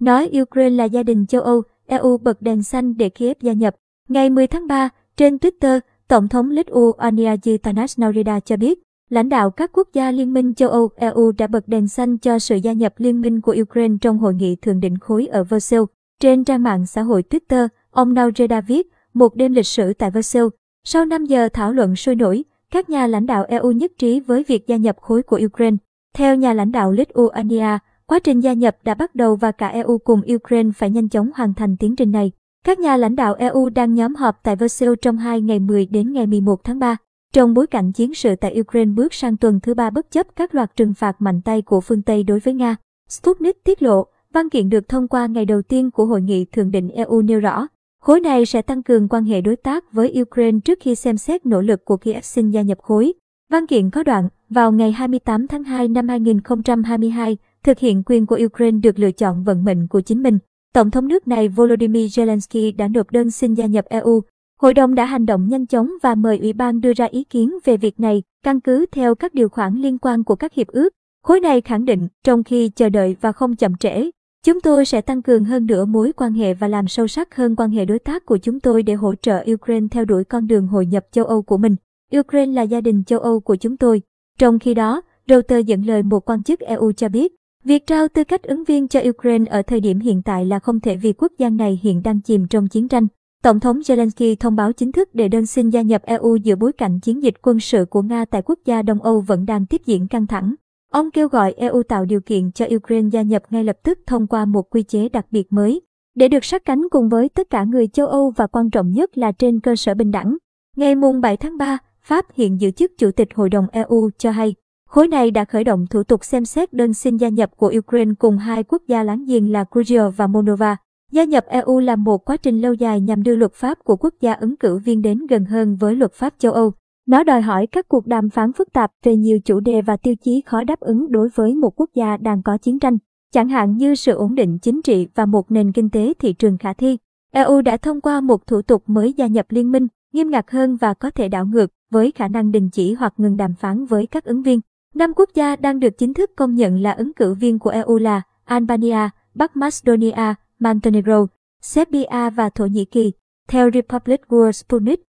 nói Ukraine là gia đình châu Âu, EU bật đèn xanh để Kiev gia nhập. Ngày 10 tháng 3, trên Twitter, Tổng thống Lithuania Gitanas Naurida cho biết, lãnh đạo các quốc gia Liên minh châu Âu EU đã bật đèn xanh cho sự gia nhập liên minh của Ukraine trong hội nghị thượng đỉnh khối ở Warsaw. Trên trang mạng xã hội Twitter, ông Naurida viết, một đêm lịch sử tại Warsaw. Sau 5 giờ thảo luận sôi nổi, các nhà lãnh đạo EU nhất trí với việc gia nhập khối của Ukraine. Theo nhà lãnh đạo Lithuania, quá trình gia nhập đã bắt đầu và cả EU cùng Ukraine phải nhanh chóng hoàn thành tiến trình này. Các nhà lãnh đạo EU đang nhóm họp tại Brussels trong hai ngày 10 đến ngày 11 tháng 3. Trong bối cảnh chiến sự tại Ukraine bước sang tuần thứ ba bất chấp các loạt trừng phạt mạnh tay của phương Tây đối với Nga, Sputnik tiết lộ, văn kiện được thông qua ngày đầu tiên của hội nghị thượng đỉnh EU nêu rõ, khối này sẽ tăng cường quan hệ đối tác với Ukraine trước khi xem xét nỗ lực của Kiev xin gia nhập khối. Văn kiện có đoạn, vào ngày 28 tháng 2 năm 2022, thực hiện quyền của Ukraine được lựa chọn vận mệnh của chính mình. Tổng thống nước này Volodymyr Zelensky đã nộp đơn xin gia nhập EU. Hội đồng đã hành động nhanh chóng và mời Ủy ban đưa ra ý kiến về việc này, căn cứ theo các điều khoản liên quan của các hiệp ước. Khối này khẳng định, trong khi chờ đợi và không chậm trễ, chúng tôi sẽ tăng cường hơn nữa mối quan hệ và làm sâu sắc hơn quan hệ đối tác của chúng tôi để hỗ trợ Ukraine theo đuổi con đường hội nhập châu Âu của mình. Ukraine là gia đình châu Âu của chúng tôi. Trong khi đó, Reuters dẫn lời một quan chức EU cho biết, Việc trao tư cách ứng viên cho Ukraine ở thời điểm hiện tại là không thể vì quốc gia này hiện đang chìm trong chiến tranh. Tổng thống Zelensky thông báo chính thức để đơn xin gia nhập EU giữa bối cảnh chiến dịch quân sự của Nga tại quốc gia Đông Âu vẫn đang tiếp diễn căng thẳng. Ông kêu gọi EU tạo điều kiện cho Ukraine gia nhập ngay lập tức thông qua một quy chế đặc biệt mới, để được sát cánh cùng với tất cả người châu Âu và quan trọng nhất là trên cơ sở bình đẳng. Ngày mùng 7 tháng 3, Pháp hiện giữ chức Chủ tịch Hội đồng EU cho hay, Khối này đã khởi động thủ tục xem xét đơn xin gia nhập của Ukraine cùng hai quốc gia láng giềng là Georgia và Moldova. Gia nhập EU là một quá trình lâu dài nhằm đưa luật pháp của quốc gia ứng cử viên đến gần hơn với luật pháp châu Âu. Nó đòi hỏi các cuộc đàm phán phức tạp về nhiều chủ đề và tiêu chí khó đáp ứng đối với một quốc gia đang có chiến tranh, chẳng hạn như sự ổn định chính trị và một nền kinh tế thị trường khả thi. EU đã thông qua một thủ tục mới gia nhập liên minh, nghiêm ngặt hơn và có thể đảo ngược, với khả năng đình chỉ hoặc ngừng đàm phán với các ứng viên. Năm quốc gia đang được chính thức công nhận là ứng cử viên của EU là Albania, Bắc Macedonia, Montenegro, Serbia và Thổ Nhĩ Kỳ. Theo Republic World Sputnik,